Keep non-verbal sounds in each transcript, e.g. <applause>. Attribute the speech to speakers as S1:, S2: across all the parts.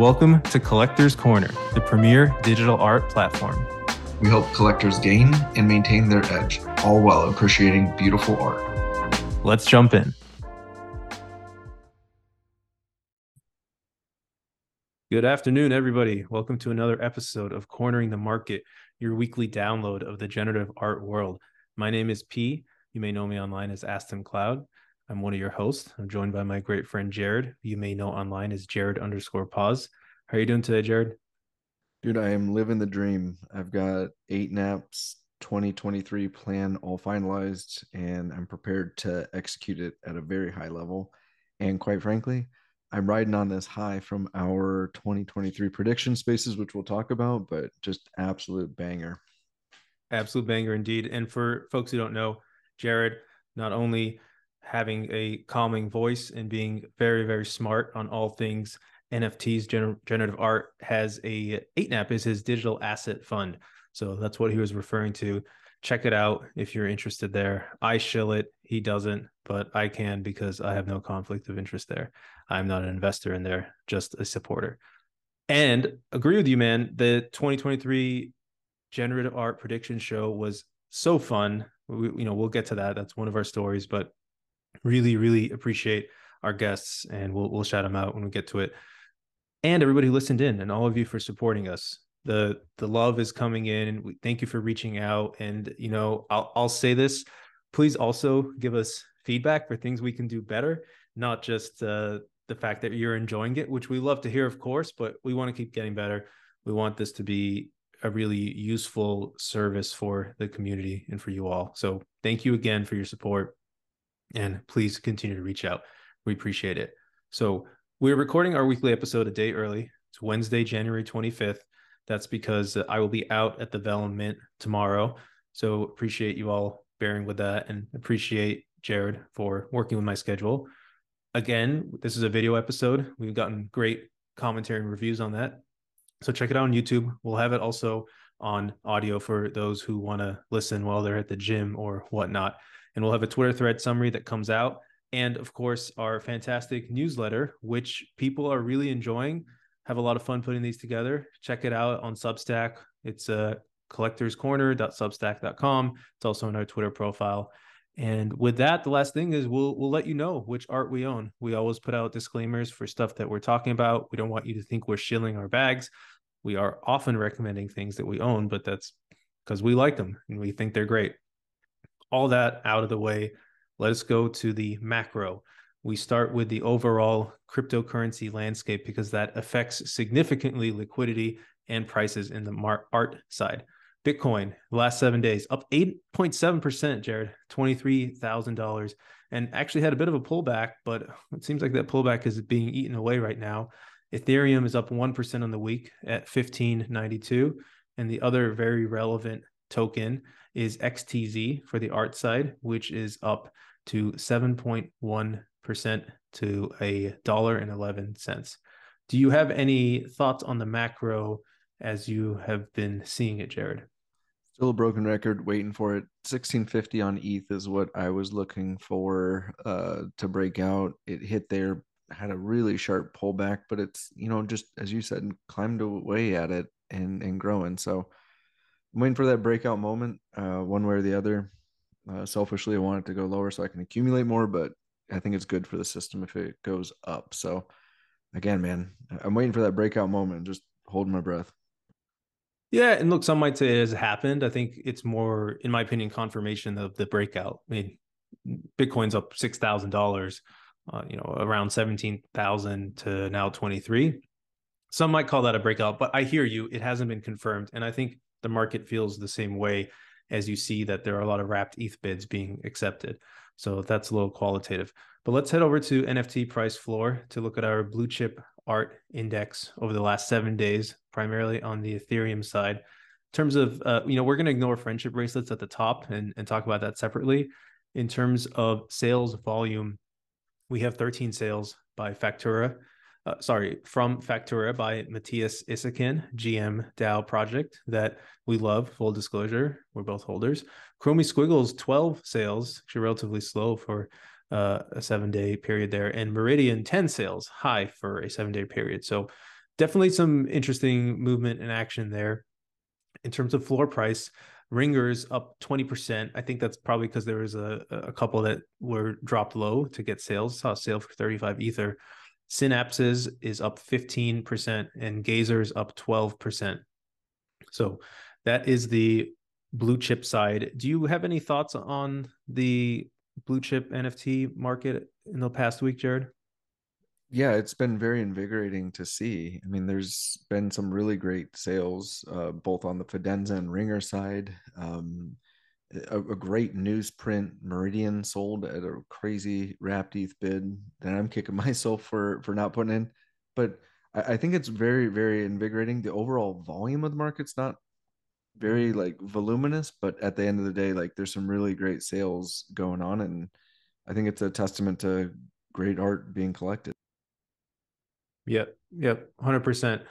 S1: Welcome to Collectors Corner, the premier digital art platform.
S2: We help collectors gain and maintain their edge, all while appreciating beautiful art.
S1: Let's jump in. Good afternoon, everybody. Welcome to another episode of Cornering the Market, your weekly download of the generative art world. My name is P. You may know me online as Aston Cloud. I'm one of your hosts. I'm joined by my great friend Jared. You may know online as Jared underscore pause. How are you doing today, Jared?
S3: Dude, I am living the dream. I've got eight naps, 2023 plan all finalized, and I'm prepared to execute it at a very high level. And quite frankly, I'm riding on this high from our 2023 prediction spaces, which we'll talk about, but just absolute banger.
S1: Absolute banger indeed. And for folks who don't know, Jared, not only having a calming voice and being very very smart on all things NFTs gener- generative art has a 8nap is his digital asset fund. So that's what he was referring to. Check it out if you're interested there. I shill it. He doesn't but I can because I have no conflict of interest there. I'm not an investor in there just a supporter. And agree with you man the 2023 generative art prediction show was so fun. We, you know we'll get to that. That's one of our stories but really really appreciate our guests and we'll we'll shout them out when we get to it. And everybody who listened in and all of you for supporting us. The the love is coming in we thank you for reaching out. And you know I'll I'll say this please also give us feedback for things we can do better not just uh, the fact that you're enjoying it which we love to hear of course but we want to keep getting better. We want this to be a really useful service for the community and for you all. So thank you again for your support and please continue to reach out. We appreciate it. So we're recording our weekly episode a day early. It's Wednesday, January 25th. That's because I will be out at the Vellum Mint tomorrow. So appreciate you all bearing with that and appreciate Jared for working with my schedule. Again, this is a video episode. We've gotten great commentary and reviews on that. So check it out on YouTube. We'll have it also on audio for those who want to listen while they're at the gym or whatnot and we'll have a Twitter thread summary that comes out. And of course, our fantastic newsletter, which people are really enjoying. Have a lot of fun putting these together. Check it out on Substack. It's a uh, collectorscorner.substack.com. It's also in our Twitter profile. And with that, the last thing is we'll we'll let you know which art we own. We always put out disclaimers for stuff that we're talking about. We don't want you to think we're shilling our bags. We are often recommending things that we own, but that's because we like them and we think they're great all that out of the way, let us go to the macro. We start with the overall cryptocurrency landscape because that affects significantly liquidity and prices in the mar- art side. Bitcoin, last seven days, up 8.7%, Jared, $23,000, and actually had a bit of a pullback, but it seems like that pullback is being eaten away right now. Ethereum is up 1% on the week at 1592. And the other very relevant token is XTZ for the art side, which is up to 7.1% to a dollar and 11 cents. Do you have any thoughts on the macro as you have been seeing it, Jared?
S3: Still a broken record, waiting for it. 1650 on ETH is what I was looking for uh, to break out. It hit there, had a really sharp pullback, but it's, you know, just as you said, climbed away at it and, and growing. So I'm waiting for that breakout moment, uh, one way or the other. Uh, selfishly, I want it to go lower so I can accumulate more, but I think it's good for the system if it goes up. So, again, man, I'm waiting for that breakout moment, just holding my breath.
S1: Yeah, and look, some might say it has happened. I think it's more, in my opinion, confirmation of the breakout. I mean, Bitcoin's up six thousand uh, dollars, you know, around seventeen thousand to now twenty three. Some might call that a breakout, but I hear you. It hasn't been confirmed, and I think the market feels the same way as you see that there are a lot of wrapped ETH bids being accepted. So that's a little qualitative. But let's head over to NFT price floor to look at our blue chip art index over the last seven days, primarily on the Ethereum side. In terms of, uh, you know, we're going to ignore friendship bracelets at the top and, and talk about that separately. In terms of sales volume, we have 13 sales by Factura uh, sorry, from Factura by Mathias Isaksen, GM DAO project that we love. Full disclosure, we're both holders. Chromie Squiggles, 12 sales, actually relatively slow for uh, a seven day period there. And Meridian, 10 sales, high for a seven day period. So definitely some interesting movement and action there. In terms of floor price, Ringers up 20%. I think that's probably because there was a, a couple that were dropped low to get sales. Saw a sale for 35 Ether. Synapses is up 15% and Gazers up 12%. So that is the blue chip side. Do you have any thoughts on the blue chip NFT market in the past week, Jared?
S3: Yeah, it's been very invigorating to see. I mean, there's been some really great sales, uh, both on the Fidenza and Ringer side. Um, a, a, great newsprint Meridian sold at a crazy wrapped ETH bid that I'm kicking <laughs> myself for for not putting in. But I, I think it's very very invigorating. The overall volume of the market's not very mm-hmm. like voluminous, but at the end of the day, like there's some really great sales going on, and I think it's a testament to great art being collected.
S1: Yep. Yep. 100%.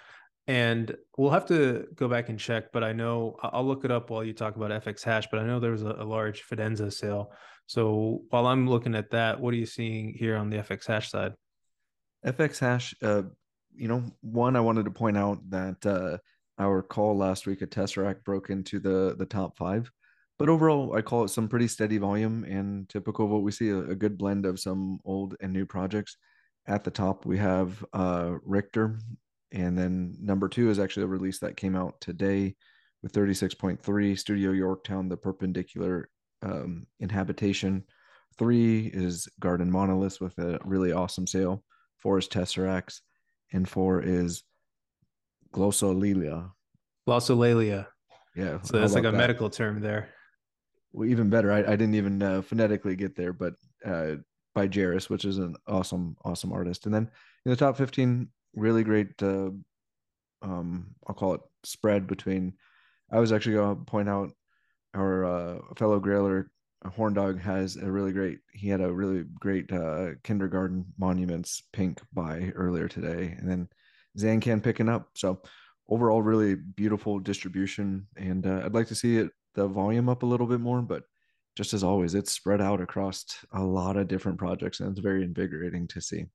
S1: And we'll have to go back and check, but I know I'll look it up while you talk about FX hash, but I know there was a, a large Fidenza sale. So while I'm looking at that, what are you seeing here on the FX hash side?
S3: FX hash, uh, you know, one, I wanted to point out that uh, our call last week at Tesseract broke into the the top five. But overall, I call it some pretty steady volume and typical of what we see a, a good blend of some old and new projects at the top we have uh, Richter, and then number two is actually a release that came out today with 36.3 Studio Yorktown, the perpendicular um, inhabitation. Three is Garden Monolith with a really awesome sale. Four is Tesseracts, and four is Glossolalia.
S1: Glossolalia.
S3: Yeah.
S1: So that's like a that? medical term there.
S3: Well, even better. I, I didn't even uh, phonetically get there, but uh, by Jairus, which is an awesome, awesome artist. And then in the top 15, really great, uh, um, I'll call it spread between. I was actually going to point out our uh, fellow grailer, Horn Dog, has a really great, he had a really great uh, kindergarten monuments pink buy earlier today. And then Zancan picking up. So overall, really beautiful distribution. And uh, I'd like to see it, the volume up a little bit more, but just as always, it's spread out across a lot of different projects and it's very invigorating to see.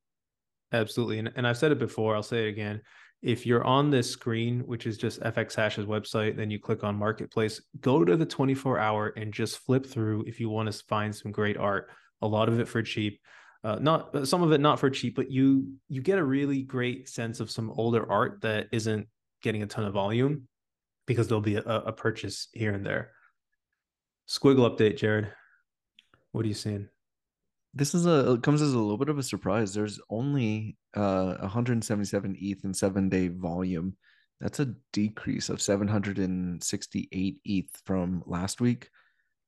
S1: Absolutely. And, and I've said it before, I'll say it again. If you're on this screen, which is just FX Hash's website, then you click on Marketplace, go to the 24 hour and just flip through if you want to find some great art. A lot of it for cheap. Uh, not some of it not for cheap, but you you get a really great sense of some older art that isn't getting a ton of volume because there'll be a, a purchase here and there. Squiggle update, Jared. What are you seeing?
S3: This is a comes as a little bit of a surprise. There's only uh 177 ETH in seven day volume. That's a decrease of 768 ETH from last week.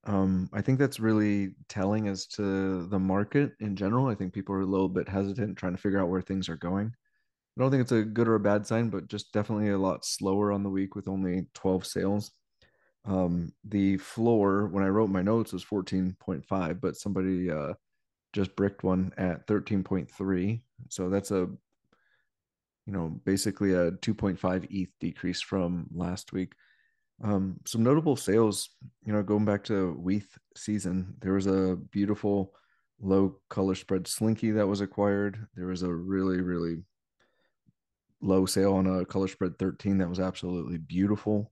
S3: Um, I think that's really telling as to the market in general. I think people are a little bit hesitant trying to figure out where things are going. I don't think it's a good or a bad sign, but just definitely a lot slower on the week with only 12 sales. Um, the floor when I wrote my notes was 14.5, but somebody uh, just bricked one at 13.3. So that's a, you know, basically a 2.5 ETH decrease from last week. Um, some notable sales, you know, going back to WETH season, there was a beautiful low color spread slinky that was acquired. There was a really, really low sale on a color spread 13 that was absolutely beautiful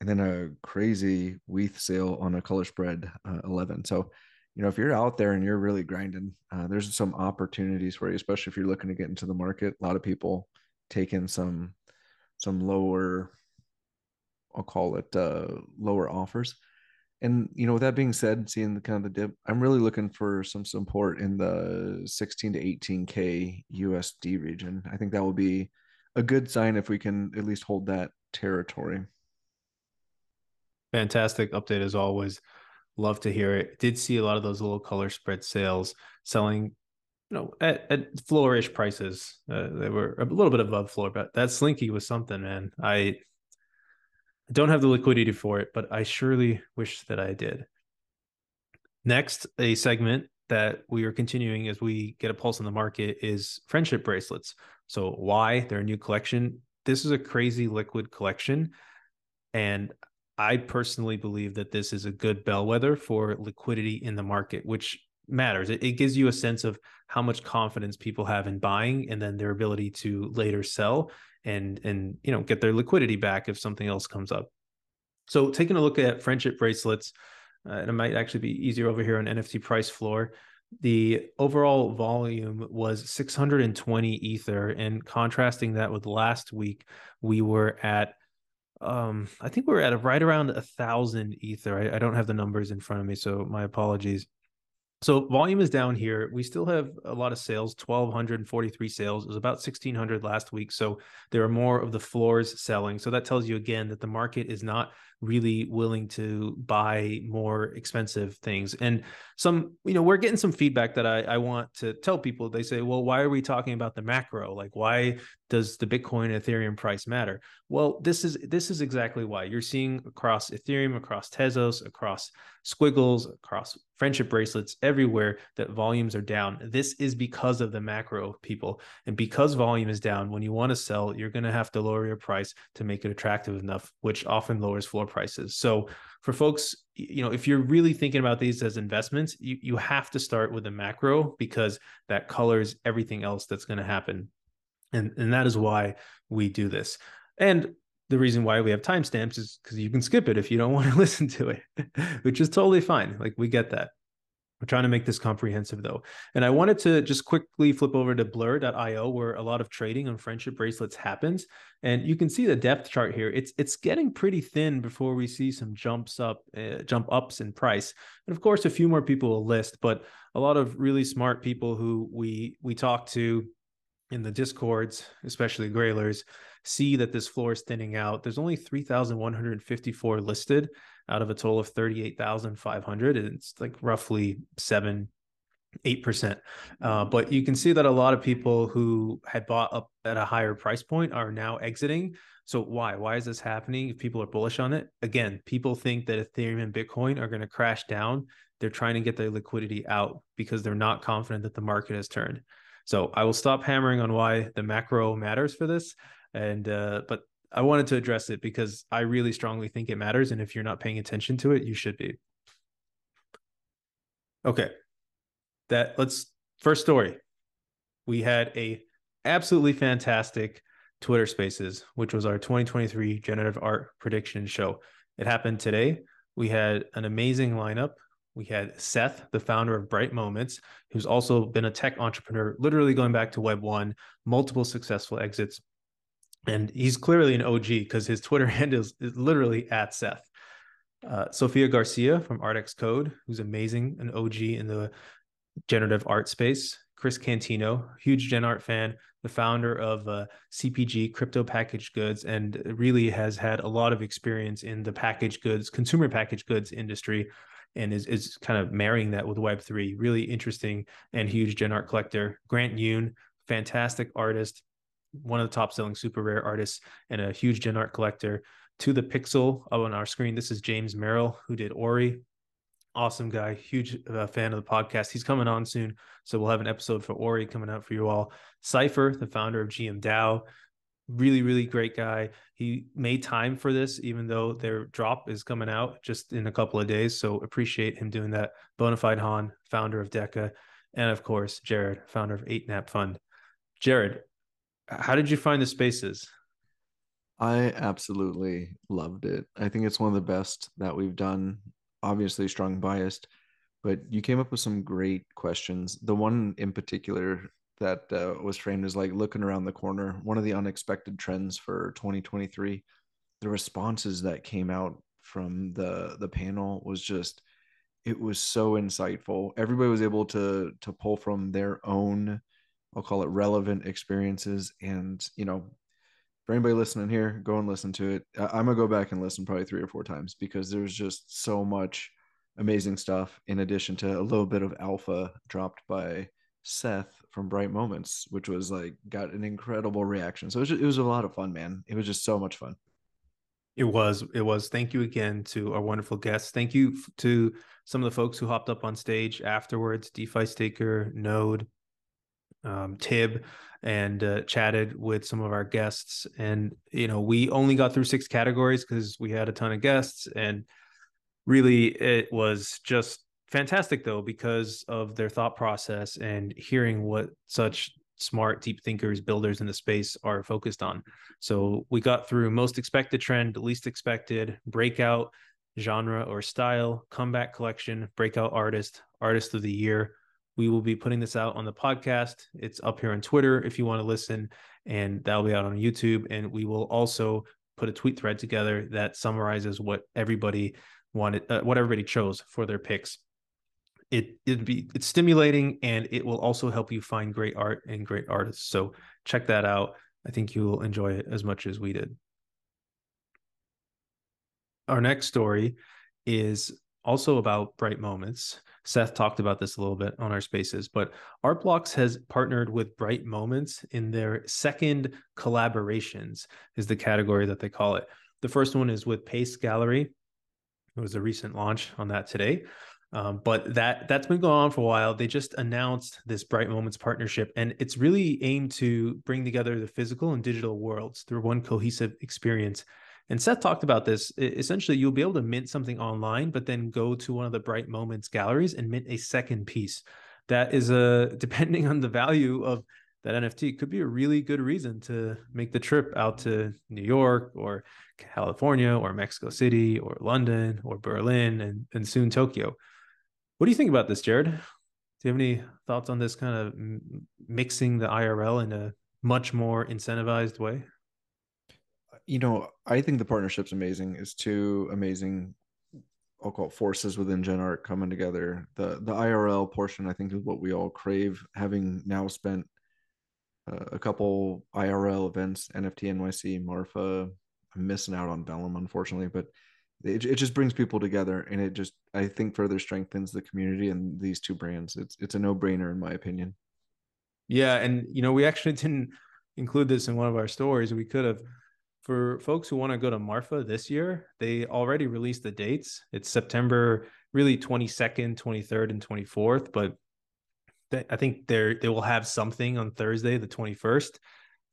S3: and then a crazy WETH sale on a color spread uh, 11. So, you know, if you're out there and you're really grinding, uh, there's some opportunities for you, especially if you're looking to get into the market. A lot of people taking some some lower, I'll call it uh, lower offers. And you know, with that being said, seeing the kind of the dip, I'm really looking for some support in the 16 to 18k USD region. I think that will be a good sign if we can at least hold that territory.
S1: Fantastic update as always. Love to hear it. Did see a lot of those little color spread sales selling, you know, at, at flourish prices. Uh, they were a little bit above floor, but that slinky was something, man. I don't have the liquidity for it, but I surely wish that I did. Next, a segment that we are continuing as we get a pulse in the market is friendship bracelets. So why they're a new collection? This is a crazy liquid collection. And I personally believe that this is a good bellwether for liquidity in the market, which matters. It, it, gives you a sense of how much confidence people have in buying and then their ability to later sell. and and you know get their liquidity back if something else comes up. So taking a look at friendship bracelets, uh, and it might actually be easier over here on NFT price floor. The overall volume was 620 ether, and contrasting that with last week, we were at um i think we are at a, right around a thousand ether I, I, don't have the numbers in front of me so my apologies so volume is down here. We still have a lot of sales, 1,243 sales. It was about 1,600 last week. So there are more of the floors selling. So that tells you again that the market is not really willing to buy more expensive things. And some, you know, we're getting some feedback that I, I want to tell people. They say, well, why are we talking about the macro? Like, why does the Bitcoin Ethereum price matter? Well, this is this is exactly why. You're seeing across Ethereum, across Tezos, across Squiggles, across friendship bracelets, everywhere that volumes are down. This is because of the macro people. And because volume is down, when you want to sell, you're going to have to lower your price to make it attractive enough, which often lowers floor prices. So for folks, you know, if you're really thinking about these as investments, you, you have to start with the macro because that colors everything else that's going to happen. And, and that is why we do this. And the reason why we have timestamps is because you can skip it if you don't <laughs> want to listen to it, which is totally fine. Like we get that. We're trying to make this comprehensive though. And I wanted to just quickly flip over to blur.io where a lot of trading on friendship bracelets happens. And you can see the depth chart here. It's it's getting pretty thin before we see some jumps up, uh, jump ups in price. And of course, a few more people will list, but a lot of really smart people who we we talk to in the discords, especially Grailers, see that this floor is thinning out. There's only 3,154 listed out of a total of 38,500. It's like roughly seven, 8%. Uh, but you can see that a lot of people who had bought up at a higher price point are now exiting. So why? Why is this happening? If people are bullish on it, again, people think that Ethereum and Bitcoin are going to crash down. They're trying to get their liquidity out because they're not confident that the market has turned. So I will stop hammering on why the macro matters for this. And uh, but I wanted to address it because I really strongly think it matters. And if you're not paying attention to it, you should be. Okay. That let's first story. We had a absolutely fantastic Twitter Spaces, which was our 2023 generative art prediction show. It happened today. We had an amazing lineup. We had Seth, the founder of Bright Moments, who's also been a tech entrepreneur, literally going back to Web 1, multiple successful exits, and he's clearly an OG because his Twitter <laughs> handle is, is literally at Seth. Uh, Sophia Garcia from ArtX Code, who's amazing, an OG in the generative art space. Chris Cantino, huge Gen Art fan, the founder of uh, CPG Crypto Packaged Goods, and really has had a lot of experience in the packaged goods, consumer packaged goods industry, and is is kind of marrying that with Web three. Really interesting and huge Gen Art collector. Grant Yun, fantastic artist, one of the top selling super rare artists and a huge gen art collector. To the pixel on our screen this is james merrill who did ori. Awesome guy huge uh, fan of the podcast. He's coming on soon so we'll have an episode for ori coming out for you all. Cypher the founder of gm dao really really great guy. He made time for this even though their drop is coming out just in a couple of days so appreciate him doing that. Bonafide han founder of deca and of course jared founder of 8nap fund. Jared how did you find the spaces?
S3: I absolutely loved it. I think it's one of the best that we've done. Obviously, strong biased, but you came up with some great questions. The one in particular that uh, was framed as like looking around the corner, one of the unexpected trends for 2023. The responses that came out from the the panel was just it was so insightful. Everybody was able to to pull from their own I'll call it relevant experiences. And, you know, for anybody listening here, go and listen to it. I'm going to go back and listen probably three or four times because there's just so much amazing stuff in addition to a little bit of alpha dropped by Seth from Bright Moments, which was like got an incredible reaction. So it was, just, it was a lot of fun, man. It was just so much fun.
S1: It was. It was. Thank you again to our wonderful guests. Thank you to some of the folks who hopped up on stage afterwards DeFi Staker, Node, um, Tib and uh, chatted with some of our guests. And, you know, we only got through six categories because we had a ton of guests. And really, it was just fantastic, though, because of their thought process and hearing what such smart, deep thinkers, builders in the space are focused on. So we got through most expected trend, least expected, breakout, genre or style, comeback collection, breakout artist, artist of the year. We will be putting this out on the podcast. It's up here on Twitter if you want to listen, and that'll be out on YouTube. And we will also put a tweet thread together that summarizes what everybody wanted, uh, what everybody chose for their picks. It it'd be it's stimulating and it will also help you find great art and great artists. So check that out. I think you will enjoy it as much as we did. Our next story is also about bright moments. Seth talked about this a little bit on our spaces, but Artblocks has partnered with Bright Moments in their second collaborations, is the category that they call it. The first one is with Pace Gallery. It was a recent launch on that today. Um, but that that's been going on for a while. They just announced this Bright Moments partnership, and it's really aimed to bring together the physical and digital worlds through one cohesive experience. And Seth talked about this. Essentially, you'll be able to mint something online, but then go to one of the Bright Moments galleries and mint a second piece. That is a <laughs> depending on the value of that NFT could be a really good reason to make the trip out to New York or California or Mexico City or London or Berlin and, and soon Tokyo. What do you think about this, Jared? Do you have any thoughts on this kind of mixing the IRL in a much more incentivized way?
S3: You know, I think the partnership's amazing. It's two amazing, I'll call it forces within Gen Art coming together. The the IRL portion, I think, is what we all crave. Having now spent uh, a couple IRL events, NFT NYC, Marfa. I'm missing out on Vellum, unfortunately, but it, it just brings people together, and it just I think further strengthens the community and these two brands. It's it's a no brainer in my opinion.
S1: Yeah, and you know we actually didn't include this in one of our stories. We could have for folks who want to go to Marfa this year, they already released the dates. It's September really 22nd, 23rd, and 24th, but I think they they will have something on Thursday, the 21st.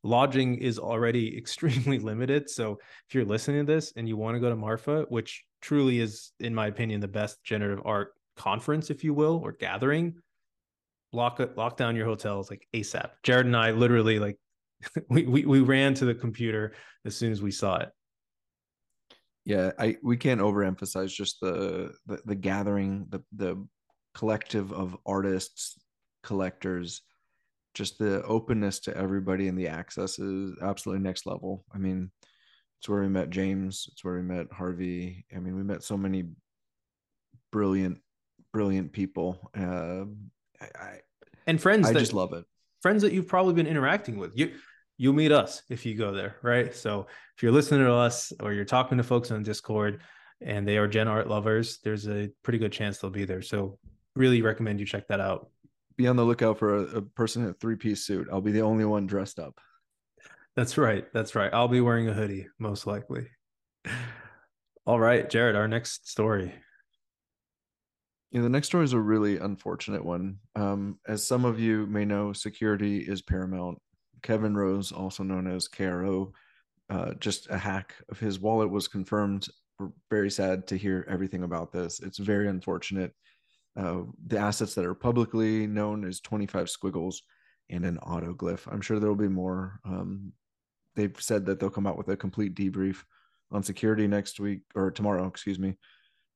S1: Lodging is already <laughs> extremely limited. So if you're listening to this and you want to go to Marfa, which truly is, in my opinion, the best generative art conference, if you will, or gathering, lock lock down your hotels like ASAP. Jared and I literally like <laughs> we, we we ran to the computer as soon as we saw it.
S3: Yeah, I we can't overemphasize just the the, the gathering, the the collective of artists, collectors, just the openness to everybody and the access is absolutely next level. I mean, it's where we met James. It's where we met Harvey. I mean, we met so many brilliant, brilliant people. Uh, I, I
S1: and friends.
S3: I
S1: that,
S3: just love it.
S1: Friends that you've probably been interacting with. You you'll meet us if you go there, right? So if you're listening to us or you're talking to folks on Discord and they are Gen Art lovers, there's a pretty good chance they'll be there. So really recommend you check that out.
S3: Be on the lookout for a, a person in a three piece suit. I'll be the only one dressed up.
S1: That's right. That's right. I'll be wearing a hoodie, most likely. <laughs> All right, Jared, our next story.
S3: Yeah, the next story is a really unfortunate one. Um, as some of you may know, security is paramount Kevin Rose, also known as KRO, uh, just a hack of his wallet was confirmed. We're very sad to hear everything about this. It's very unfortunate. Uh, the assets that are publicly known is 25 squiggles and an autoglyph. I'm sure there will be more. Um, they've said that they'll come out with a complete debrief on security next week or tomorrow, excuse me.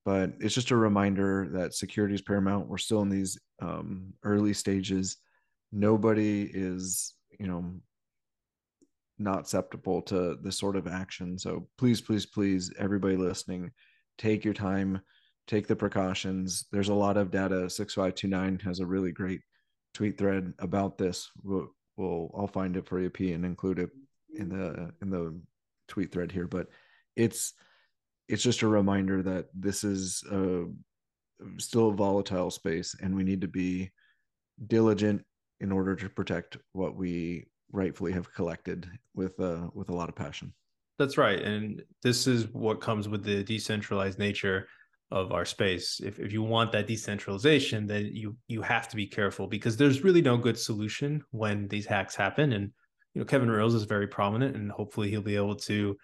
S3: But it's just a reminder that security is paramount. We're still in these um, early stages. Nobody is you know not susceptible to this sort of action. So please please please everybody listening take your time take the precautions. There's a lot of data. 6529 has a really great tweet thread about this. We'll, we'll i'll find it for you p and include it in the in the tweet thread here. But it's it's just a reminder that this is a, still a volatile space and we need to be diligent in order to protect what we rightfully have collected with uh, with a lot of passion.
S1: That's right, and this is what comes with the decentralized nature of our space. If if you want that decentralization, then you you have to be careful because there's really no good solution when these hacks happen. And you know, Kevin Rose is very prominent, and hopefully he'll be able to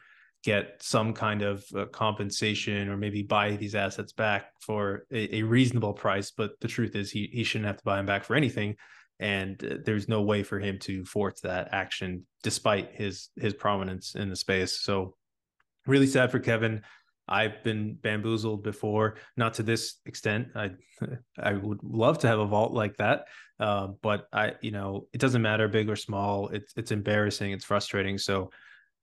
S1: get some kind of uh, compensation or maybe buy these assets back for a, a, reasonable price. But the truth is, he he shouldn't have to buy them back for anything and uh, there's no way for him to force that action despite his his prominence in the space. So really sad for Kevin. I've been bamboozled before, not to this extent. I <laughs> I would love to have a vault like that, uh, but I you know it doesn't matter big or small. It's it's embarrassing. It's frustrating. So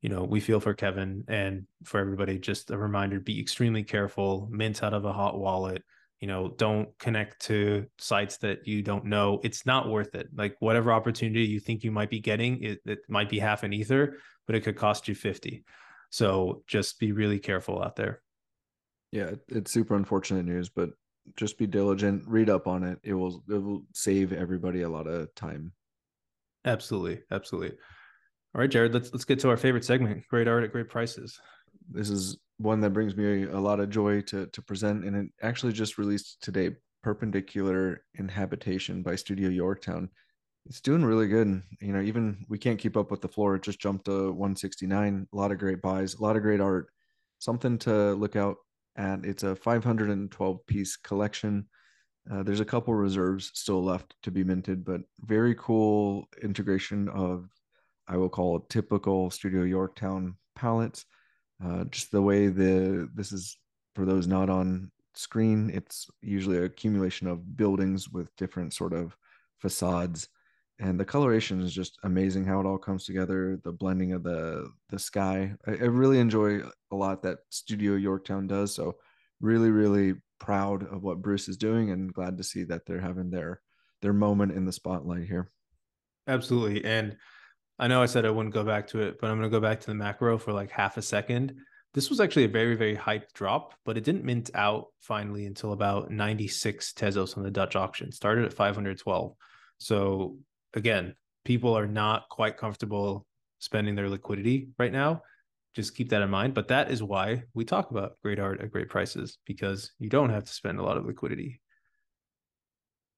S1: you know we feel for Kevin and for everybody. Just a reminder: be extremely careful. Mint out of a hot wallet. You know, don't connect to sites that you don't know. It's not worth it. Like whatever opportunity you think you might be getting, it, it might be half an ether, but it could cost you fifty. So just be really careful out there.
S3: Yeah, it's super unfortunate news, but just be diligent, read up on it. It will it will save everybody a lot of time.
S1: Absolutely, absolutely. All right, Jared, let's let's get to our favorite segment, great art at great prices.
S3: This is one that brings me a lot of joy to to present and it actually just released today, Perpendicular Inhabitation by Studio Yorktown it's doing really good. You know, even we can't keep up with the floor. It just jumped to 169. A lot of great buys, a lot of great art. Something to look out at. It's a 512 piece collection. Uh, there's a couple reserves still left to be minted, but very cool integration of, I will call typical Studio Yorktown palettes. Uh, just the way the this is for those not on screen. It's usually an accumulation of buildings with different sort of facades and the coloration is just amazing how it all comes together the blending of the the sky I, I, really enjoy a lot that studio yorktown does so really really proud of what bruce is doing and glad to see that they're having their their moment in the spotlight here
S1: absolutely and i know i said i wouldn't go back to it but i'm going to go back to the macro for like half a second this was actually a very very hyped drop but it didn't mint out finally until about 96 tezos on the dutch auction started at 512 so again, people are not quite comfortable spending their liquidity right now. Just keep that in mind. But that is why we talk about great art at great prices because you don't have to spend a lot of liquidity.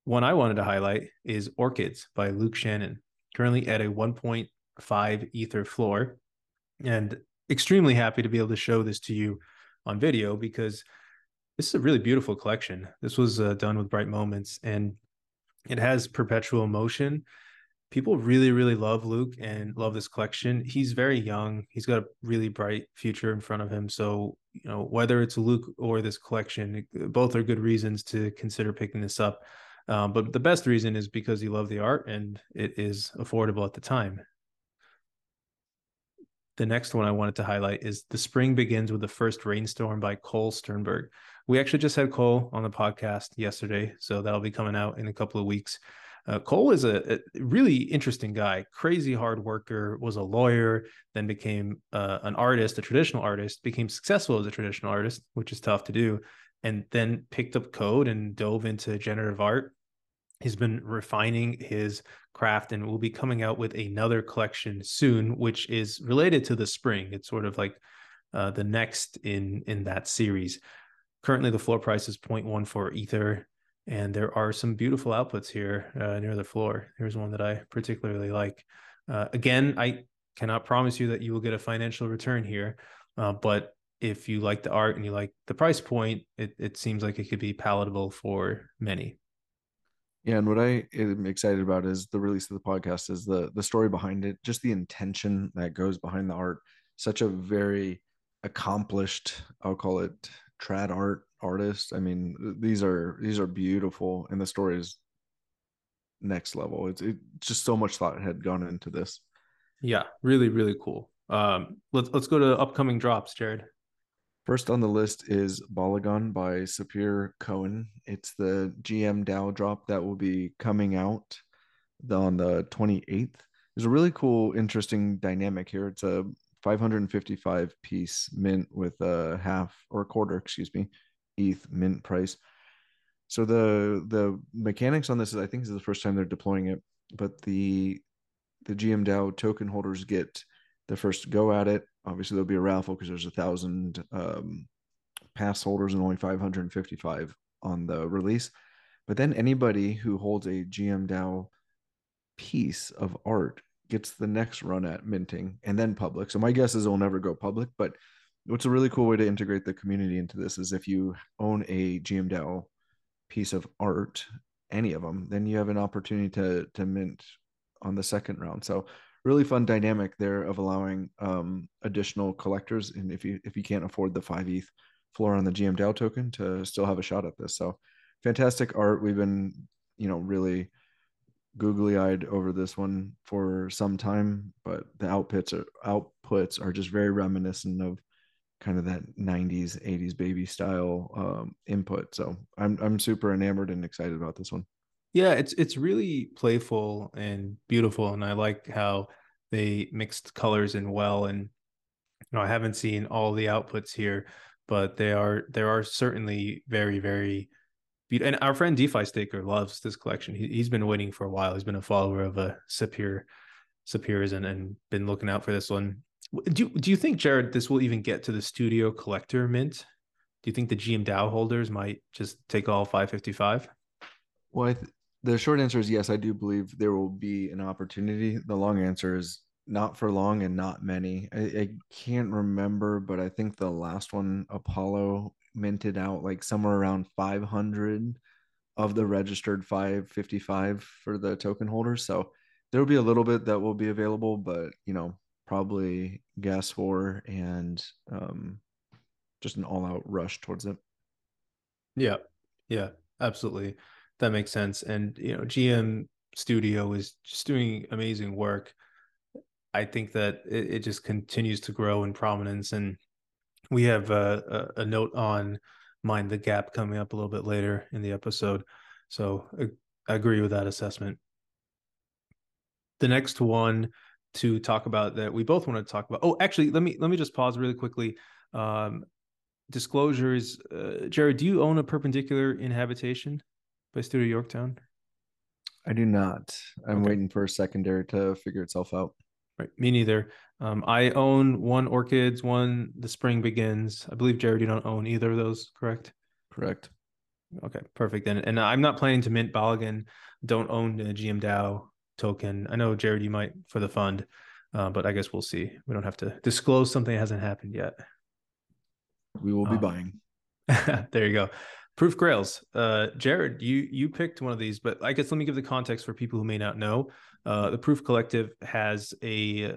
S1: One I wanted to highlight is Orchids by Luke Shannon, currently at a 1.5 Ether floor. And extremely happy to be able to show this to you on video because this is a really beautiful collection. This was uh, done with Bright Moments and it has perpetual motion people really really love luke and love this collection he's very young he's got a really bright future in front of him so you know whether it's luke or this collection both are good reasons to consider picking this up um, but the best reason is because you love the art and it is affordable at the time the next one I wanted to highlight is The Spring Begins with the First Rainstorm by Cole Sternberg. We actually just had Cole on the podcast yesterday, so that'll be coming out in a couple of weeks. Uh, Cole is a, a, really interesting guy, crazy hard worker, was a lawyer, then became uh, an artist, a traditional artist, became successful as a traditional artist, which is tough to do, and then picked up code and dove into generative art. He's been refining his craft and will be coming out with another collection soon, which is related to the spring. It's sort of like uh, the next in in that series. Currently, the floor price is 0.14 Ether and there are some beautiful outputs here uh, near the floor. Here's one that I particularly like. Uh, again, I cannot promise you that you will get a financial return here, uh, but if you like the art and you like the price point, it, it seems like it could be palatable for many.
S3: Yeah, and what I am excited about is the release of the podcast is the the story behind it, just the intention that goes behind the art. Such a very accomplished, I'll call it trad art artist. I mean, these are these are beautiful, and the story is next level. It's it, just so much thought had gone into this.
S1: Yeah, really, really cool. Um, let's let's go to upcoming drops, Jared.
S3: First on the list is Balagan by Sapir Cohen. It's the GM DAO drop that will be coming out on the 28th. There's a really cool, interesting dynamic here. It's a 555 piece mint with a half or a quarter, excuse me, ETH mint price. So the the mechanics on this is I think this is the first time they're deploying it, but the the GM DAO token holders get the first go at it. Obviously, there'll be a raffle because there's a thousand um, pass holders and only 555 on the release. But then anybody who holds a GM DAO piece of art gets the next run at minting and then public. So my guess is it'll never go public, but what's a really cool way to integrate the community into this is if you own a GM DAO piece of art any of them, then you have an opportunity to to mint on the second round. So really fun dynamic there of allowing um, additional collectors, and if you if you can't afford the five ETH floor on the GM DAO token, to still have a shot at this. So fantastic art. We've been you know really googly eyed over this one for some time, but the outputs are outputs are just very reminiscent of kind of that 90s 80s baby style um, input so i'm i'm super enamored and excited about this one
S1: yeah it's it's really playful and beautiful and i like how they mixed colors in well and you know i haven't seen all the outputs here but they are there are certainly very very beautiful and our friend defi staker loves this collection he, he's been waiting for a while he's been a follower of a uh, sapir sapirs and, and been looking out for this one do do you think, Jared, this will even get to the studio collector mint? Do you think the GM DAO holders might just take all 555?
S3: Well, th- the short answer is yes. I do believe there will be an opportunity. The long answer is not for long and not many. I, I can't remember, but I think the last one, Apollo, minted out like somewhere around 500 of the registered 555 for the token holders. So there will be a little bit that will be available, but you know, probably gas war and um, just an all out rush towards it.
S1: Yeah, yeah, absolutely. That makes sense. And you know, GM Studio is just doing amazing work. I think that it, it just continues to grow in prominence, and we have a, a, a note on mind the gap coming up a little bit later in the episode. So I, I agree with that assessment. The next one to talk about that we both want to talk about. Oh, actually, let me let me just pause really quickly. Um, disclosures, uh, Jared, do you own a perpendicular in habitation by Studio Yorktown?
S3: I do not. I'm okay. waiting for a secondary to figure itself out.
S1: Right, me neither. Um, I own one Orchids, one The Spring Begins. I believe Jared, you don't own either of those, correct?
S3: Correct.
S1: Okay, perfect. And and I'm not planning to mint Balagan. Don't own a GM DAO token. I know Jared, you might for the fund, uh, but I guess we'll see. We don't have to disclose something that hasn't happened yet.
S3: We will be um, buying. <laughs>
S1: there you go. Proof Grails. Uh, Jared, you you picked one of these, but I guess let me give the context for people who may not know. Uh, the Proof Collective has a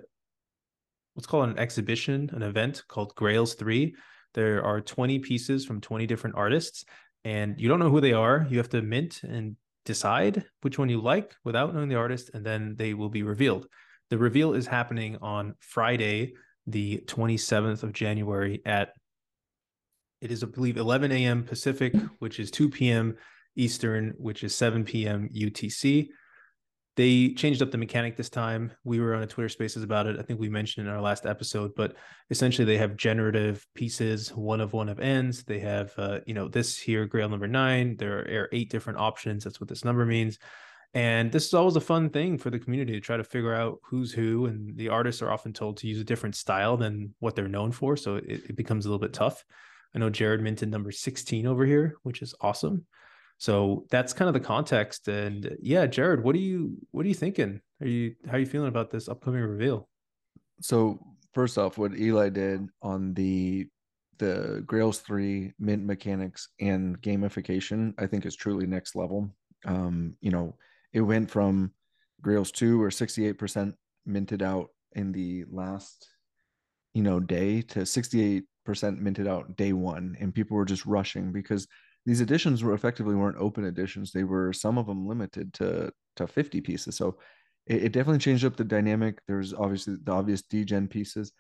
S1: what's called an exhibition, an event called Grails Three. There are 20 pieces from 20 different artists, and you don't know who they are. You have to mint and decide which one you like without knowing the artist, and then they will be revealed. The reveal is happening on Friday, the 27th of January at it is, I believe, 11 a.m. Pacific, which is 2 p.m. Eastern, which is 7 p.m. UTC. They changed up the mechanic this time. We were on a Twitter Spaces about it. I think we mentioned in our last episode, but essentially they have generative pieces, one of one of ends. They have, uh, you know, this here, Grail number nine. There are eight different options. That's what this number means. And this is always a fun thing for the community to try to figure out who's who. And the artists are often told to use a different style than what they're known for. So it, it becomes a little bit tough. I know Jared minted number 16 over here, which is awesome. So that's kind of the context. And yeah, Jared, what are you what are you thinking? Are you how are you feeling about this upcoming reveal?
S3: So first off, what Eli did on the the Grails 3 mint mechanics and gamification, I think is truly next level. Um, you know, it went from Grails 2 or 68% minted out in the last, you know, day to 68% minted out day one. And people were just rushing because these editions were effectively weren't open editions. They were some of them limited to to 50 pieces. So it, it definitely changed up the dynamic. There's obviously the obvious degen pieces.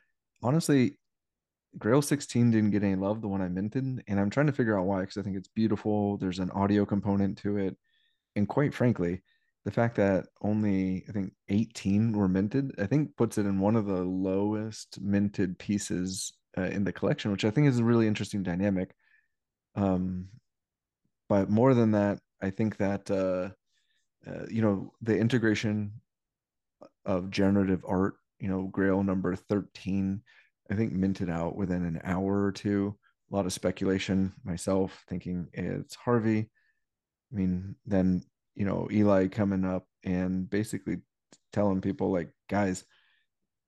S3: Honestly, Grail 16 didn't get any love, the one I minted, and I'm trying to figure out why because I think it's beautiful. There's an audio component to it. And quite frankly, the fact that only I think 18 were minted, I think puts it in one of the lowest minted pieces uh, in the collection, which I think is a really interesting dynamic. Um, but more than that, I think that uh, uh, you know the integration of generative art, you know, Grail number thirteen, I think minted out within an hour or two. A lot of speculation. Myself thinking it's Harvey. I mean, then you know Eli coming up and basically telling people like, guys,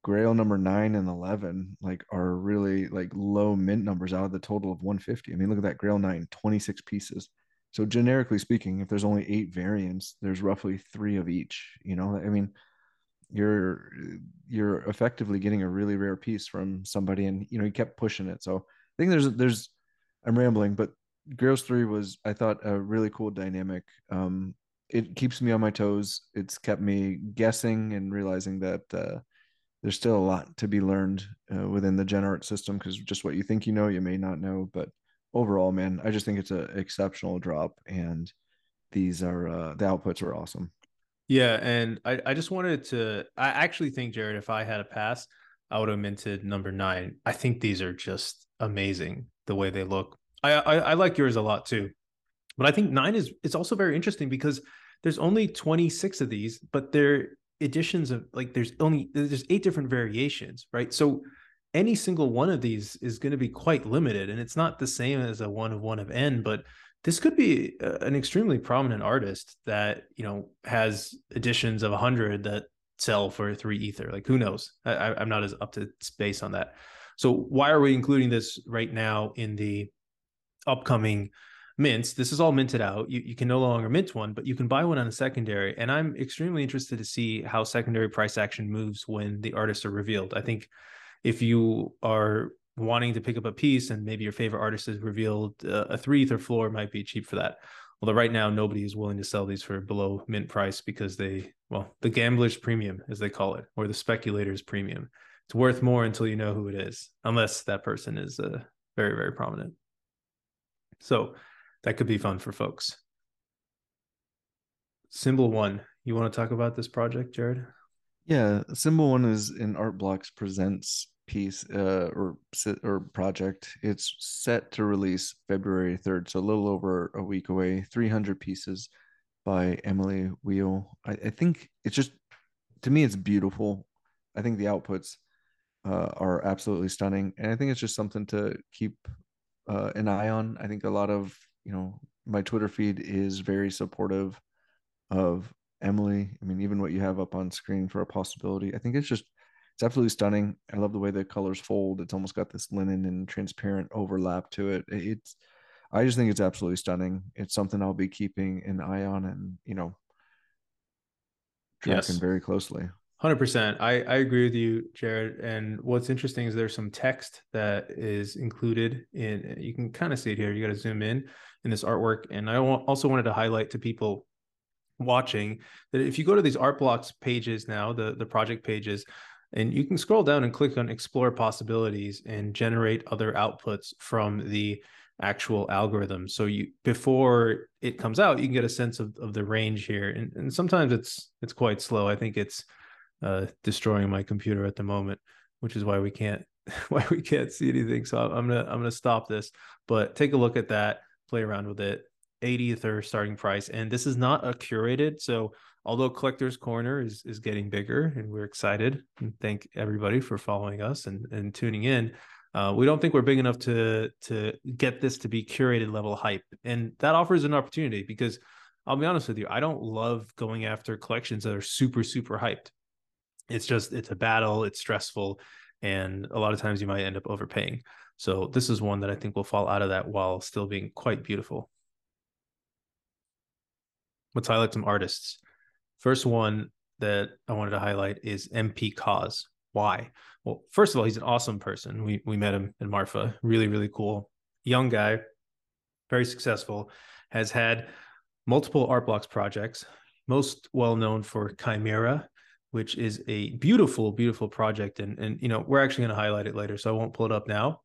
S3: Grail number nine and eleven like are really like low mint numbers out of the total of 150. I mean, look at that Grail nine, 26 pieces So generically speaking, if there's only eight variants, there's roughly three of each. You know, I mean, you're you're effectively getting a really rare piece from somebody, and you know, he kept pushing it. So I think there's there's I'm rambling, but Grails three was I thought a really cool dynamic. Um, it keeps me on my toes. It's kept me guessing and realizing that uh, there's still a lot to be learned uh, within the Generate system because just what you think you know, you may not know. But overall, man, I just think it's an exceptional drop, and these are uh, the outputs are awesome.
S1: Yeah, and I, I just wanted to. I actually think Jared, if I had a pass, I would have minted number nine. I think these are just amazing the way they look. I, I, I like yours a lot too, but I think nine is it's also very interesting because there's only 26 of these, but they're editions of like there's only there's eight different variations, right? So any single one of these is going to be quite limited, and it's not the same as a one of one of n, but this could be uh, an extremely prominent artist that you know has editions of 100 that sell for three ether. Like who knows? I, i'm not as up to space on that. So why are we including this right now in the upcoming mints. This is all minted out. You, you can no longer mint one, but you can buy one on a secondary. And I'm extremely interested to see how secondary price action moves when the artists are revealed. I think if you are wanting to pick up a piece and maybe your favorite artist is revealed, uh, a three ether floor might be cheap for that. Although right now nobody is willing to sell these for below mint price because they, well, the gambler's premium, as they call it, or the speculator's premium. It's worth more until you know who it is, unless that person is uh, very, very prominent. So that could be fun for folks. Symbol one, you want to talk about this project, Jared?
S3: Yeah, symbol one is an Art Blocks Presents piece uh, or or project. It's set to release February third, so a little over a week away. Three hundred pieces by Emily Weil. I, I, think it's just to me, it's beautiful. I think the outputs uh, are absolutely stunning, and I think it's just something to keep uh, an eye on. I think a lot of you know, my Twitter feed is very supportive of Emily. I mean, even what you have up on screen for a possibility, I think it's just it's absolutely stunning. I love the way the colors fold. It's almost got this linen and transparent overlap to it. It's I just think it's absolutely stunning. It's something I'll be keeping an eye on and, you know, tracking yes. very closely.
S1: Hundred percent. I I agree with you, Jared. And what's interesting is there's some text that is included in. You can kind of see it here. You got to zoom in in this artwork. And I also wanted to highlight to people watching that if you go to these art blocks pages now, the the project pages, and you can scroll down and click on explore possibilities and generate other outputs from the actual algorithm. So you before it comes out, you can get a sense of, of the range here. And, and sometimes it's it's quite slow. I think it's uh, destroying my computer at the moment, which is why we can't <laughs> why we can't see anything. So I'm gonna I'm gonna stop this. But take a look at that, play around with it. 80th or starting price, and this is not a curated. So although Collector's Corner is is getting bigger, and we're excited, and thank everybody for following us and and tuning in. Uh, we don't think we're big enough to to get this to be curated level hype, and that offers an opportunity because I'll be honest with you, I don't love going after collections that are super super hyped it's just it's a battle it's stressful and a lot of times you might end up overpaying so this is one that i think will fall out of that while still being quite beautiful. Let's highlight some artists. First one that i wanted to highlight is mpkoz. Why? Well first of all he's an awesome person. We we met him in marfa. Really really cool. Young guy very successful has had multiple art blocks projects most well known for chimera which is a beautiful, beautiful project. And and you know, we're actually going to highlight it later, so I won't pull it up now.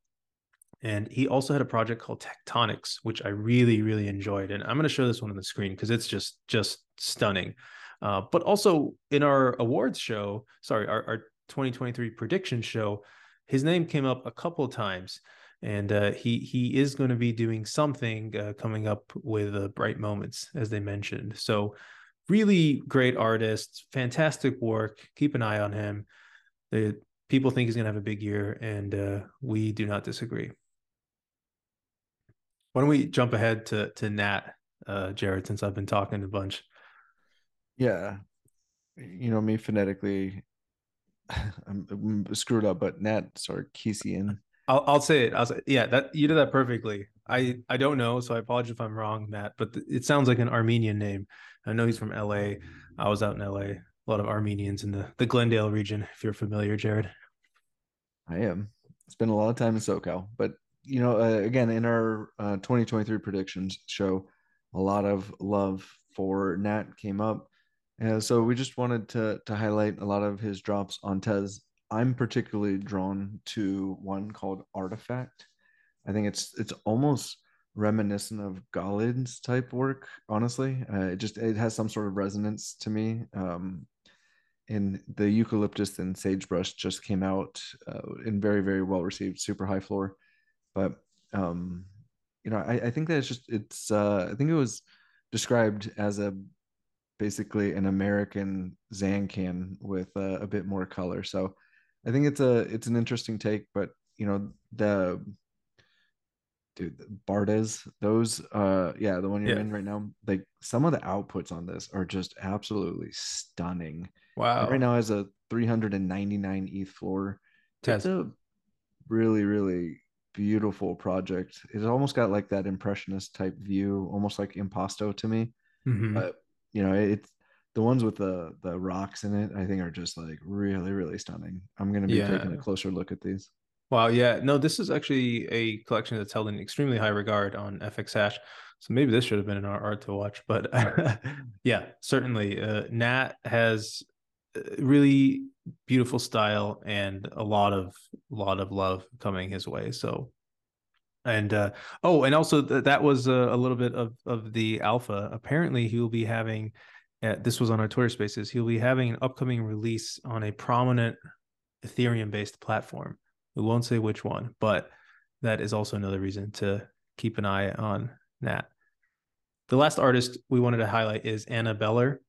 S1: And he also had a project called Tectonics, which I really, really enjoyed. And I'm going to show this one on the screen because it's just just stunning. Uh, but also in our awards show, sorry, our, our 2023 prediction show, his name came up a couple of times and uh, he he is going to be doing something uh, coming up with uh, bright moments as they mentioned so really great artist, fantastic work. Keep an eye on him. The people think he's going to have a big year, and uh, we do not disagree. Why don't we jump ahead to to Nat, uh, Jared, since I've been talking a bunch.
S3: Yeah, you know me phonetically, <laughs> I'm, screwed up, but Nat Sarkissian.
S1: I'll, I'll say it. I'll say, yeah, that you did that perfectly. I, I don't know, so I apologize if I'm wrong, Matt, but th- it sounds like an Armenian name. I know he's from LA. I was out in LA. A lot of Armenians in the, the Glendale region, if you're familiar, Jared.
S3: I am. Spent a lot of time in SoCal, but you know, uh, again, in our uh, 2023 predictions show, a lot of love for Nat came up. And so we just wanted to to highlight a lot of his drops on Tez. I'm particularly drawn to one called Artifact. I think it's it's almost reminiscent of Galen's type work. Honestly, uh, it just it has some sort of resonance to me. Um, and the eucalyptus and sagebrush just came out uh, very very well received, super high floor. But um, you know, I, I think that it's just it's uh, I think it was described as a basically an American Zancan with uh, a bit more color. So I think it's a it's an interesting take, but you know the dude Bardes those uh yeah the one you're yeah. in right now like some of the outputs on this are just absolutely stunning.
S1: Wow!
S3: right now has a 399 ETH floor. That's a really really beautiful project. It's almost got like that impressionist type view, almost like Impasto to me. Mm-hmm. But you know, it's the ones with the the rocks in it. I think are just like really really stunning. I'm gonna be yeah. taking a closer look at these.
S1: Wow, yeah, no, this is actually a collection that's held in extremely high regard on FX Hash. So maybe this should have been in our art to watch, but <laughs> yeah, certainly. Uh, Nat has uh, really beautiful style and a lot of lot of love coming his way. So, and uh, oh, and also th- that was a, a, little bit of of the alpha. Apparently, he will be having. Uh, this was on our Twitter Spaces. He'll be having an upcoming release on a prominent Ethereum based platform. We won't say which one, but that is also another reason to keep an eye on that. The last artist we wanted to highlight is Anna Beller.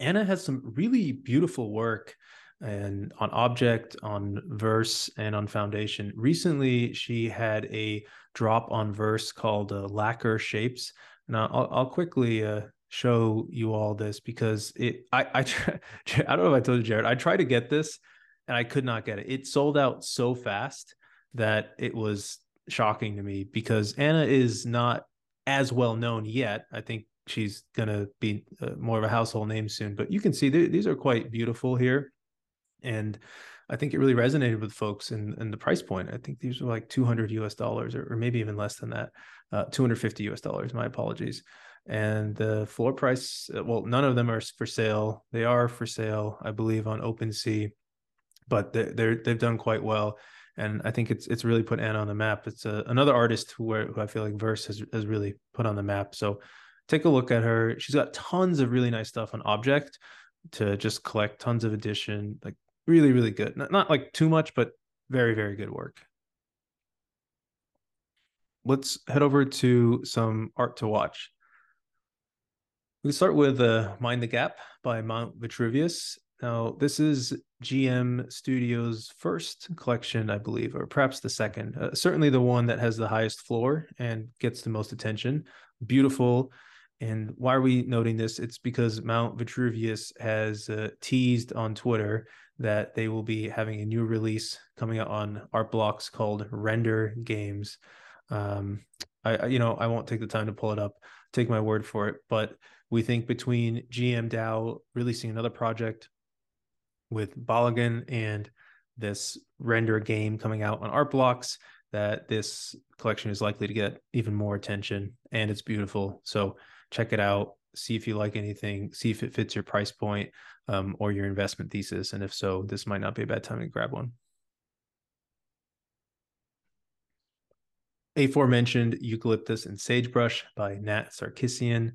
S1: Anna has some really beautiful work and on object on verse and on foundation. Recently she had a drop on verse called uh, lacquer shapes. And i'll, I'll quickly uh, show you all this because it i i try, <laughs> i don't know if i told you jared i tried to get this and i could not get it. It sold out so fast that it was shocking to me because anna is not as well known yet. I think she's going to be uh, more of a household name soon but you can see th- these are quite beautiful here and I think it really resonated with folks and in the price point. I think these were like 200 US dollars or, or maybe even less than that, uh, 250 US dollars. My apologies. And the floor price, uh, well, none of them are for sale. They are for sale, I believe, on OpenSea, but they're they've done quite well. And I think it's it's really put Anna on the map. It's a, another artist who, who I feel like Verse has, has really put on the map. So take a look at her. She's got tons of really nice stuff on Object to just collect tons of edition, like really really good. Not, not like too much but very very good work. Let's head over to some art to watch. We start with uh, mind the gap by mount vitruvius. Now this is gm studios first collection i believe or perhaps the second. Uh, certainly the one that has the highest floor and gets the most attention. Beautiful. And why are we noting this? It's because Mount Vitruvius has uh, teased on Twitter that they will be having a new release coming out on art blocks called Render Games. Um, I, you know, I won't take the time to pull it up, take my word for it, but we think between GM DAO releasing another project with Balagan and this render game coming out on art blocks that this collection is likely to get even more attention and it's beautiful. So check it out, see if you like anything, see if it fits your price point um, or your investment thesis. And if so, this might not be a bad time to grab one. Aforementioned Eucalyptus and Sagebrush by Nat Sarkissian.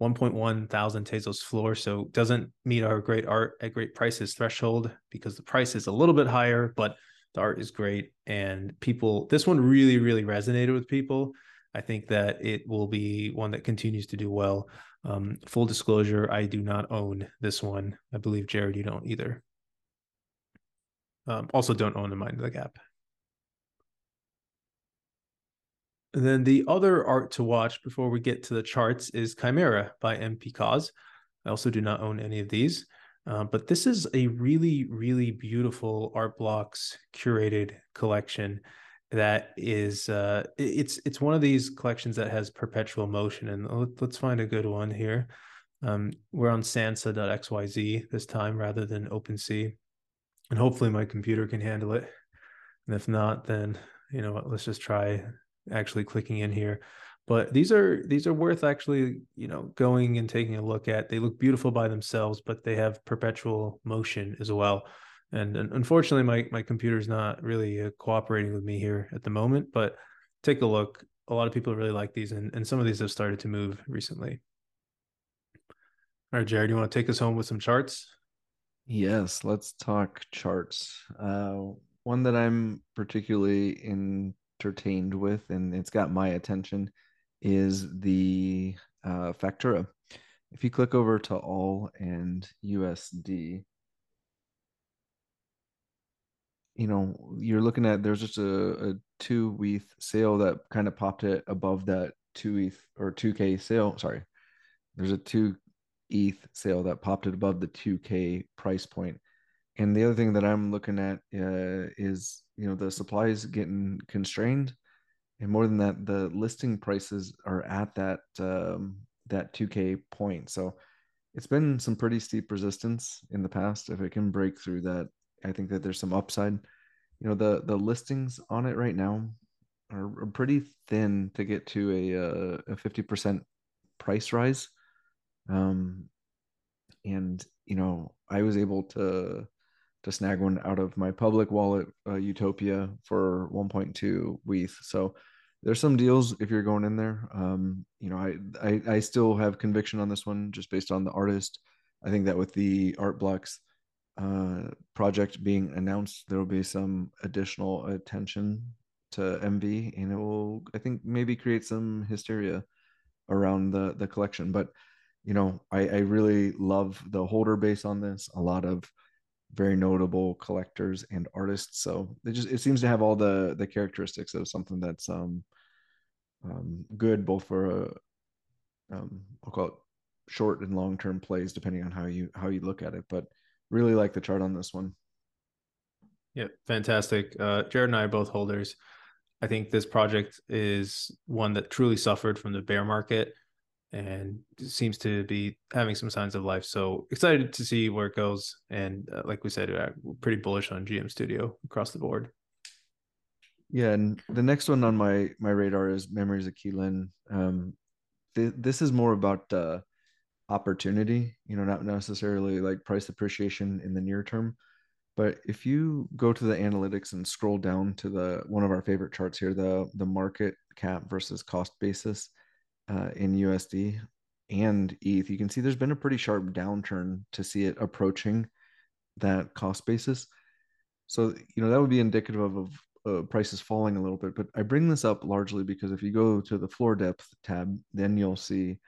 S1: 1.1 thousand Tezos floor. So doesn't meet our great art at great prices threshold because the price is a little bit higher, but the art is great. And people, this one really, really resonated with people. I think that it will be one that continues to do well. Um, full disclosure, I do not own this one. I believe Jared, you don't either. Um, also, don't own the Mind of the Gap. And then the other art to watch before we get to the charts is Chimera by mpkoz. I also do not own any of these, uh, but this is a really, really beautiful art blocks curated collection. That is uh it's it's one of these collections that has perpetual motion and let's find a good one here. Um we're on sansa.xyz this time rather than OpenSea and hopefully my computer can handle it. And if not then you know what, let's just try actually clicking in here. But these are these are worth actually you know going and taking a look at. They look beautiful by themselves but they have perpetual motion as well and, and unfortunately my my computer's not really uh, cooperating with me here at the moment but take a look. A lot of people really like these and, and some of these have started to move recently. All right jared you want to take us home with some charts?
S3: Yes let's talk charts. Uh, one that i'm particularly entertained with and it's got my attention is the uh, factura. If you click over to all and usd you know, you're looking at there's just a, a two ETH sale that kind of popped it above that two ETH or 2K sale. Sorry. There's a two ETH sale that popped it above the 2K price point. And the other thing that I'm looking at uh, is, you know, the supply is getting constrained. And more than that, the listing prices are at that um, that 2K point. So it's been some pretty steep resistance in the past. If it can break through that I think that there's some upside. You know, the the listings on it right now are, are pretty thin to get to a uh, a fifty percent price rise. Um, and you know, I was able to to snag one out of my public wallet, uh, Utopia, for 1.2 WETH. So there's some deals if you're going in there. Um, you know, I, I I still have conviction on this one just based on the artist. I think that with the art blocks, uh, project being announced, there will be some additional attention to MV, and it will, I think, maybe create some hysteria around the the collection. But you know, I, I really love the holder base on this. A lot of very notable collectors and artists. So it just it seems to have all the the characteristics of something that's um, um good both for a um I'll call it short and long term plays depending on how you how you look at it. But really like the chart on this one.
S1: Yeah, fantastic. Uh, Jared and I are both holders. I think this project is one that truly suffered from the bear market and seems to be having some signs of life. So excited to see where it goes. And uh, like we said, uh, we're pretty bullish on GM Studio across the board.
S3: Yeah, and the next one on my my radar is Memories of Qilin. Um, th- this is more about uh, opportunity, you know, not necessarily like price appreciation in the near term. But if you go to the analytics and scroll down to the one of our favorite charts here, the the market cap versus cost basis uh, in USD and ETH, you can see there's been a pretty sharp downturn to see it approaching that cost basis. So you know that would be indicative of, of uh, prices falling a little bit. But I bring this up largely because if you go to the floor depth tab, then you'll see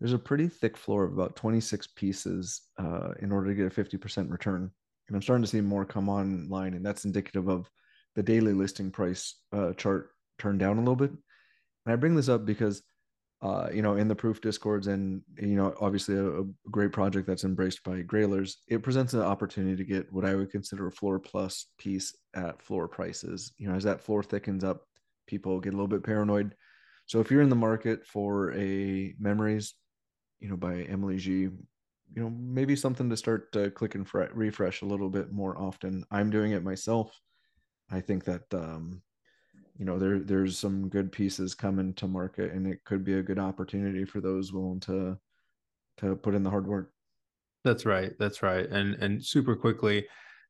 S3: there's a pretty thick floor of about 26 pieces uh, in order to get a 50% return. And I'm starting to see more come online, and that's indicative of the daily listing price uh, chart turned down a little bit. And I bring this up because, uh, you know, in the proof discords and, you know, obviously a, a great project that's embraced by Grailers, it presents an opportunity to get what I would consider a floor plus piece at floor prices. You know, as that floor thickens up, people get a little bit paranoid. So if you're in the market for a memories you know, by Emily Xie. You know, maybe something to start uh, click and fre- refresh a little bit more often. I'm doing it myself. I think that um, you know there there's some good pieces coming to market, and it could be a good opportunity for those willing to to put in the hard work.
S1: That's right. That's right. And and super quickly,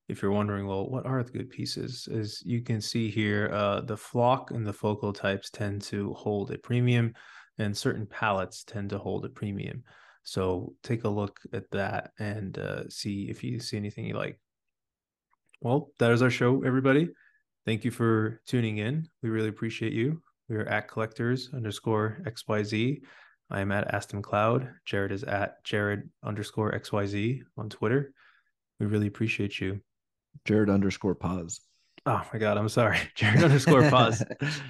S1: if you're wondering, well, what are the good pieces? As you can see here, uh, the flock and the focal types tend to hold a premium and certain palettes tend to hold a premium. So take a look at that and uh, see if you see anything you like. Well, that is our show, everybody. Thank you for tuning in. We really appreciate you. We are at collectors underscore XYZ. I am at Aston Cloud. Jared is at Jared underscore XYZ on Twitter. We really appreciate you.
S3: Jared underscore pause.
S1: Oh my god, I'm sorry. <laughs> Jared underscore pause.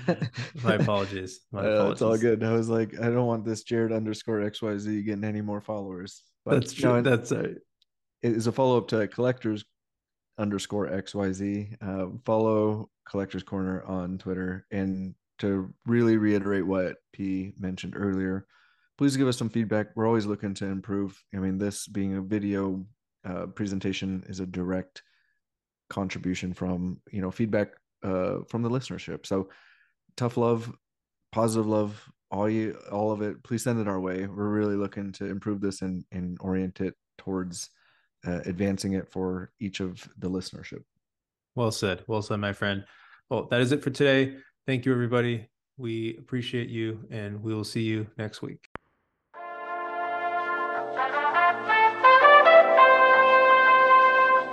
S1: <laughs> my apologies. My
S3: uh, apologies. It's all good. I was like, I don't want this Jared underscore XYZ getting any more followers.
S1: But, that's true. No, that's uh,
S3: it is a follow up to collectors underscore XYZ. Uh, follow Collectors Corner on Twitter. And to really reiterate what P mentioned earlier, please give us some feedback. We're always looking to improve. I mean, this being a video uh, presentation is a direct contribution from you know feedback uh, from the listenership. So tough love, positive love, all you all of it. Please send it our way. We're really looking to improve this and and orient it towards uh, advancing it for each of the listenership.
S1: Well said. Well said, my friend. Well, that is it for today. Thank you, everybody. We appreciate you, and we will see you next week.